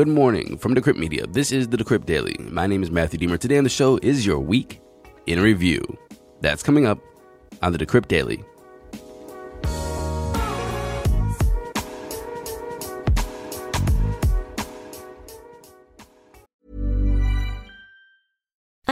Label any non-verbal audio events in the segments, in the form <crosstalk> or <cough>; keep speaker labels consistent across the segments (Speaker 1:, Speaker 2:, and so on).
Speaker 1: Good morning from Decrypt Media. This is the Decrypt Daily. My name is Matthew Diemer. Today on the show is your week in review. That's coming up on the Decrypt Daily.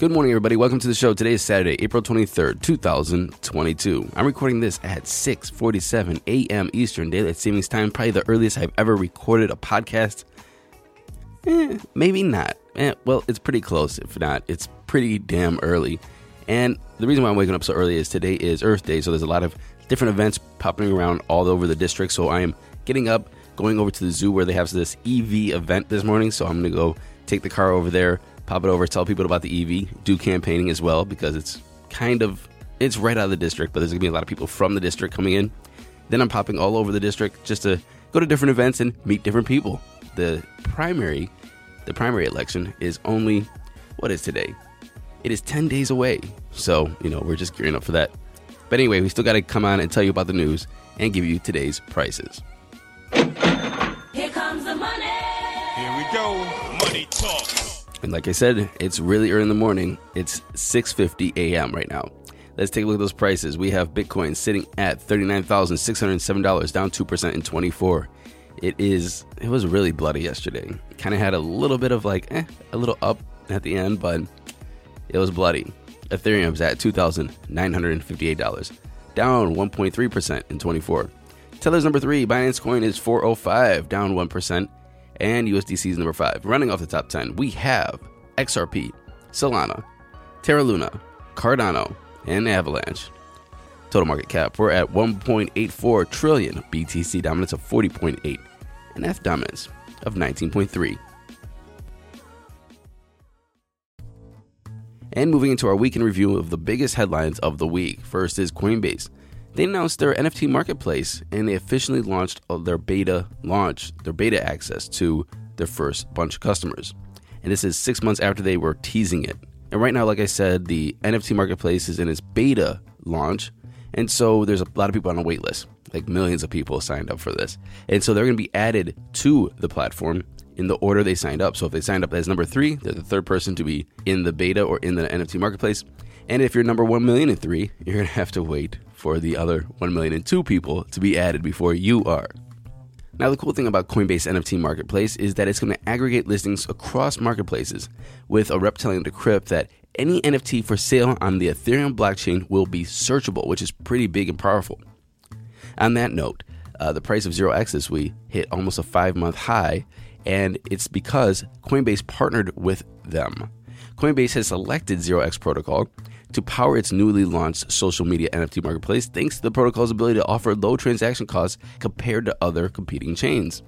Speaker 1: Good morning, everybody. Welcome to the show. Today is Saturday, April 23rd, 2022. I'm recording this at 6:47 a.m. Eastern Daylight Savings Time, probably the earliest I've ever recorded a podcast. Eh, maybe not. Eh, well, it's pretty close. If not, it's pretty damn early. And the reason why I'm waking up so early is today is Earth Day, so there's a lot of different events popping around all over the district. So I am getting up, going over to the zoo where they have this EV event this morning. So I'm going to go take the car over there, pop it over, tell people about the EV, do campaigning as well because it's kind of it's right out of the district, but there's going to be a lot of people from the district coming in. Then I'm popping all over the district just to go to different events and meet different people. The primary the primary election is only what is today? It is 10 days away. So, you know, we're just gearing up for that. But anyway, we still got to come on and tell you about the news and give you today's prices.
Speaker 2: Here comes the money.
Speaker 3: Here we go. Money talk.
Speaker 1: And like I said, it's really early in the morning. It's 6:50 a.m. right now. Let's take a look at those prices. We have Bitcoin sitting at $39,607, down 2% in 24. It is it was really bloody yesterday. Kind of had a little bit of like eh, a little up at the end, but it was bloody. Ethereum's at $2,958, down 1.3% in 24. Tether's number 3, Binance Coin is 405, down 1%, and USDC is number 5. Running off the top 10, we have XRP, Solana, Terra Luna, Cardano, and Avalanche. Total market cap, we're at 1.84 trillion, BTC dominance of 40.8, and ETH dominance of 19.3. And moving into our weekend review of the biggest headlines of the week. First is Coinbase. They announced their NFT marketplace and they officially launched uh, their beta launch, their beta access to their first bunch of customers. And this is six months after they were teasing it. And right now, like I said, the NFT marketplace is in its beta launch. And so there's a lot of people on a wait list. Like millions of people signed up for this. And so they're going to be added to the platform in the order they signed up. So if they signed up as number three, they're the third person to be in the beta or in the NFT marketplace. And if you're number 1 million and three, <laughs> you're going to have to wait for the other 1 million and 2 people to be added before you are. Now, the cool thing about Coinbase NFT Marketplace is that it's going to aggregate listings across marketplaces with a rep telling Decrypt that any NFT for sale on the Ethereum blockchain will be searchable, which is pretty big and powerful. On that note, uh, the price of 0x this week hit almost a five month high, and it's because Coinbase partnered with them. Coinbase has selected 0x Protocol to power its newly launched social media NFT marketplace thanks to the protocol's ability to offer low transaction costs compared to other competing chains.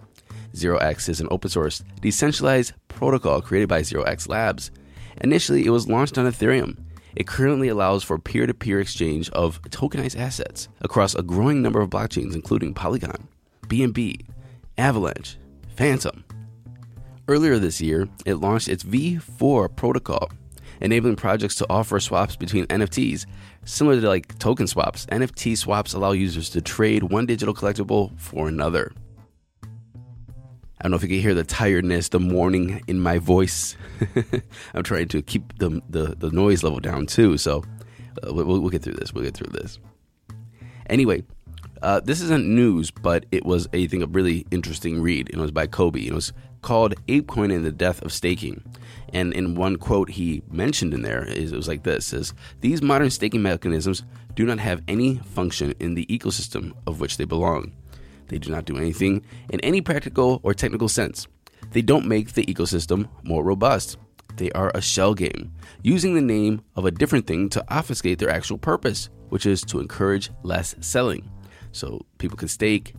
Speaker 1: 0x is an open source, decentralized protocol created by 0x Labs. Initially, it was launched on Ethereum. It currently allows for peer to peer exchange of tokenized assets across a growing number of blockchains, including Polygon, BNB, Avalanche, Fantom. Earlier this year, it launched its V4 protocol, enabling projects to offer swaps between NFTs. Similar to like token swaps, NFT swaps allow users to trade one digital collectible for another. I don't know if you can hear the tiredness, the morning in my voice. <laughs> I'm trying to keep the, the, the noise level down too, so uh, we'll, we'll get through this. We'll get through this. Anyway, uh, this isn't news, but it was a thing a really interesting read. It was by Kobe. It was called ApeCoin and the Death of Staking. And in one quote he mentioned in there, it was like this "says these modern staking mechanisms do not have any function in the ecosystem of which they belong. They do not do anything in any practical or technical sense. They don't make the ecosystem more robust. They are a shell game, using the name of a different thing to obfuscate their actual purpose, which is to encourage less selling. So people can stake,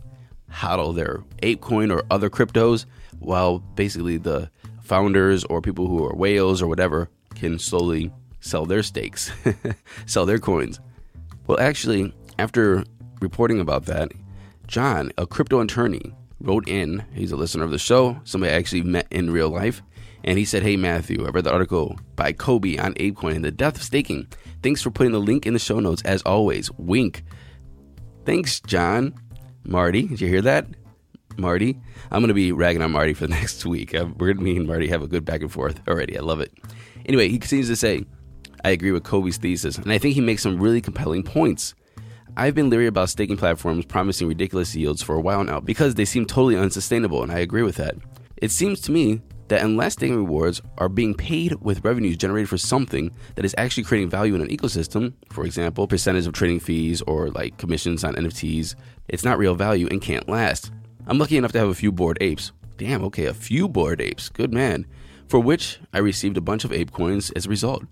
Speaker 1: hodl their ApeCoin or other cryptos, while basically the founders or people who are whales or whatever can slowly sell their stakes, <laughs> sell their coins. Well, actually, after reporting about that, John, a crypto attorney, wrote in. He's a listener of the show, somebody I actually met in real life. And he said, Hey, Matthew, I read the article by Kobe on ApeCoin and the death of staking. Thanks for putting the link in the show notes, as always. Wink. Thanks, John. Marty, did you hear that? Marty. I'm going to be ragging on Marty for the <laughs> next week. Uh, we're going to me and Marty have a good back and forth already. I love it. Anyway, he continues to say, I agree with Kobe's thesis, and I think he makes some really compelling points. I've been leery about staking platforms promising ridiculous yields for a while now because they seem totally unsustainable, and I agree with that. It seems to me that unless staking rewards are being paid with revenues generated for something that is actually creating value in an ecosystem, for example, percentage of trading fees or like commissions on NFTs, it's not real value and can't last. I'm lucky enough to have a few bored apes. Damn, okay, a few bored apes. Good man. For which I received a bunch of ape coins as a result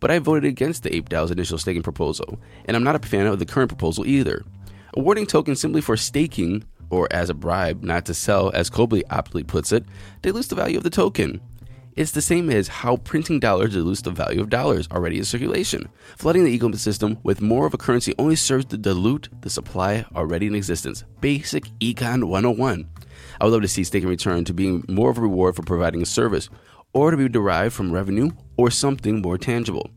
Speaker 1: but I voted against the Ape DAO's initial staking proposal, and I'm not a fan of the current proposal either. Awarding tokens simply for staking, or as a bribe not to sell, as Kobe aptly puts it, dilutes the value of the token. It's the same as how printing dollars dilutes the value of dollars already in circulation. Flooding the ecosystem with more of a currency only serves to dilute the supply already in existence. Basic Econ 101. I would love to see staking return to being more of a reward for providing a service, or to be derived from revenue or something more tangible,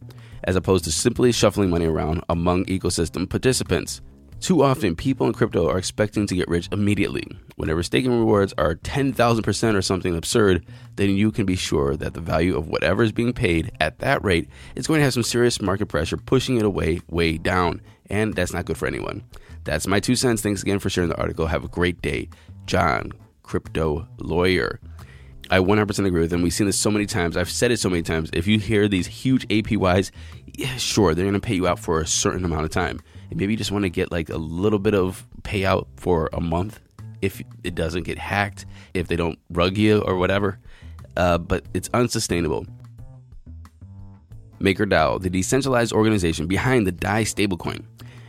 Speaker 1: as opposed to simply shuffling money around among ecosystem participants. Too often, people in crypto are expecting to get rich immediately. Whenever staking rewards are 10,000% or something absurd, then you can be sure that the value of whatever is being paid at that rate is going to have some serious market pressure pushing it away, way down. And that's not good for anyone. That's my two cents. Thanks again for sharing the article. Have a great day. John, crypto lawyer. I 100% agree with him. We've seen this so many times. I've said it so many times. If you hear these huge APYs, yeah, sure, they're going to pay you out for a certain amount of time. And maybe you just want to get like a little bit of payout for a month if it doesn't get hacked, if they don't rug you or whatever. Uh, but it's unsustainable. MakerDAO, the decentralized organization behind the DAI stablecoin,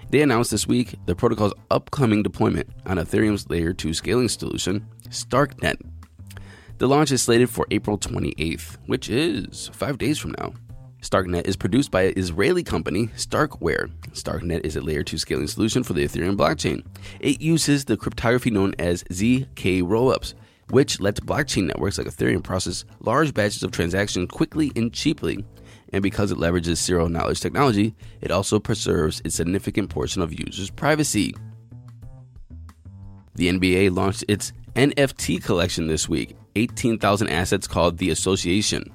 Speaker 1: they announced this week the protocol's upcoming deployment on Ethereum's layer 2 scaling solution, Starknet. The launch is slated for April 28th, which is five days from now. Starknet is produced by an Israeli company, Starkware. Starknet is a layer 2 scaling solution for the Ethereum blockchain. It uses the cryptography known as ZK rollups, which lets blockchain networks like Ethereum process large batches of transactions quickly and cheaply. And because it leverages zero knowledge technology, it also preserves a significant portion of users' privacy. The NBA launched its NFT collection this week, 18,000 assets called The Association.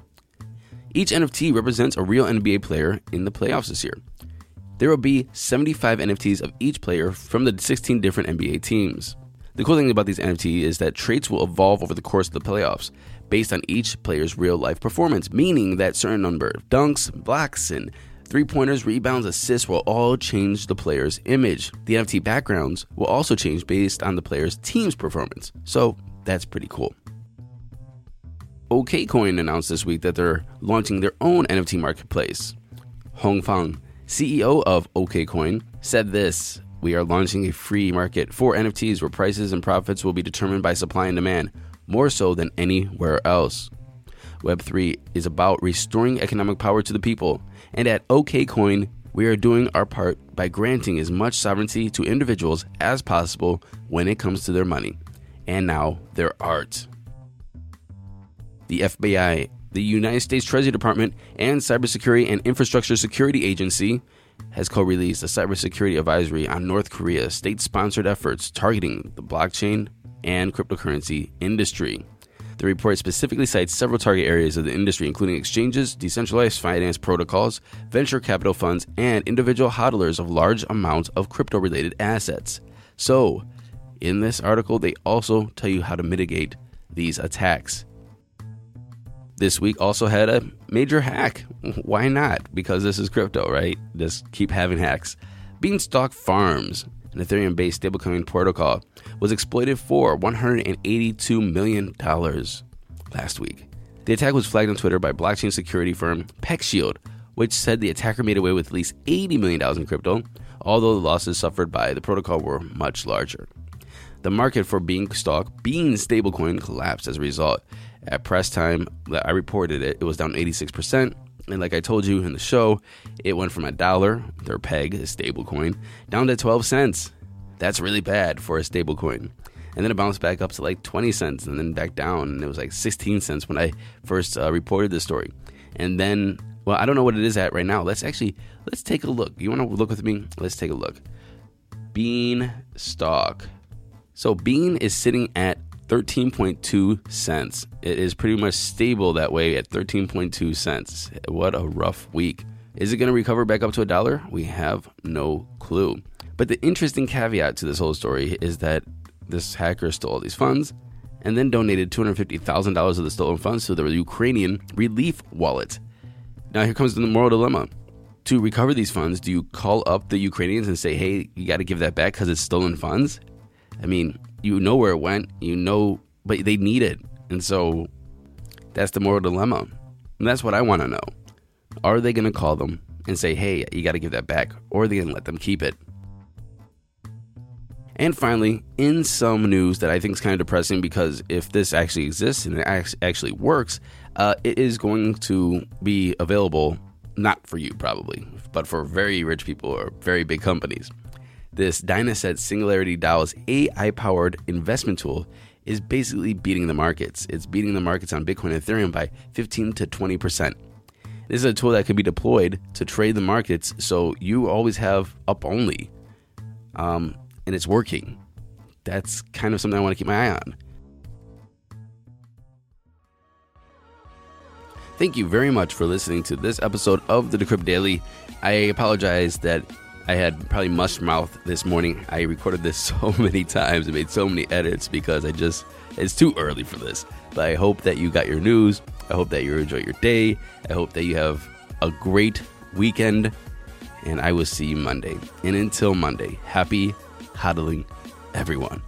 Speaker 1: Each NFT represents a real NBA player in the playoffs this year. There will be 75 NFTs of each player from the 16 different NBA teams. The cool thing about these NFTs is that traits will evolve over the course of the playoffs based on each player's real life performance, meaning that certain number of dunks, blocks, and three pointers, rebounds, assists will all change the player's image. The NFT backgrounds will also change based on the player's team's performance. So that's pretty cool. OKCoin announced this week that they're launching their own NFT marketplace. Hong Fang, CEO of OKCoin, said this We are launching a free market for NFTs where prices and profits will be determined by supply and demand, more so than anywhere else. Web3 is about restoring economic power to the people, and at OKCoin, we are doing our part by granting as much sovereignty to individuals as possible when it comes to their money, and now their art the FBI, the United States Treasury Department, and Cybersecurity and Infrastructure Security Agency has co released a cybersecurity advisory on North Korea's state sponsored efforts targeting the blockchain and cryptocurrency industry. The report specifically cites several target areas of the industry, including exchanges, decentralized finance protocols, venture capital funds, and individual hodlers of large amounts of crypto related assets. So, in this article, they also tell you how to mitigate these attacks. This week also had a major hack. Why not? Because this is crypto, right? Just keep having hacks. Beanstalk Farms, an Ethereum based stablecoin protocol, was exploited for $182 million last week. The attack was flagged on Twitter by blockchain security firm PeckShield, which said the attacker made away with at least $80 million in crypto, although the losses suffered by the protocol were much larger. The market for Beanstalk, Bean stablecoin, collapsed as a result. At press time, that I reported it, it was down 86%. And like I told you in the show, it went from a dollar, their peg, a stable coin, down to 12 cents. That's really bad for a stable coin. And then it bounced back up to like 20 cents and then back down. And it was like 16 cents when I first uh, reported this story. And then, well, I don't know what it is at right now. Let's actually, let's take a look. You want to look with me? Let's take a look. Bean stock. So Bean is sitting at 13.2 cents. It is pretty much stable that way at 13.2 cents. What a rough week. Is it going to recover back up to a dollar? We have no clue. But the interesting caveat to this whole story is that this hacker stole all these funds and then donated $250,000 of the stolen funds to the Ukrainian relief wallet. Now, here comes the moral dilemma. To recover these funds, do you call up the Ukrainians and say, hey, you got to give that back because it's stolen funds? I mean, you know where it went, you know, but they need it. And so that's the moral dilemma. And that's what I want to know. Are they going to call them and say, hey, you got to give that back? Or are they going to let them keep it? And finally, in some news that I think is kind of depressing because if this actually exists and it actually works, uh, it is going to be available not for you probably, but for very rich people or very big companies. This Dynaset Singularity DAO's AI powered investment tool is basically beating the markets. It's beating the markets on Bitcoin and Ethereum by 15 to 20%. This is a tool that can be deployed to trade the markets so you always have up only. Um, and it's working. That's kind of something I want to keep my eye on. Thank you very much for listening to this episode of the Decrypt Daily. I apologize that I had probably mush mouth this morning. I recorded this <laughs> so many times and made so many edits because I just, it's too early for this. But I hope that you got your news. I hope that you enjoy your day. I hope that you have a great weekend. And I will see you Monday. And until Monday, happy hodling, everyone.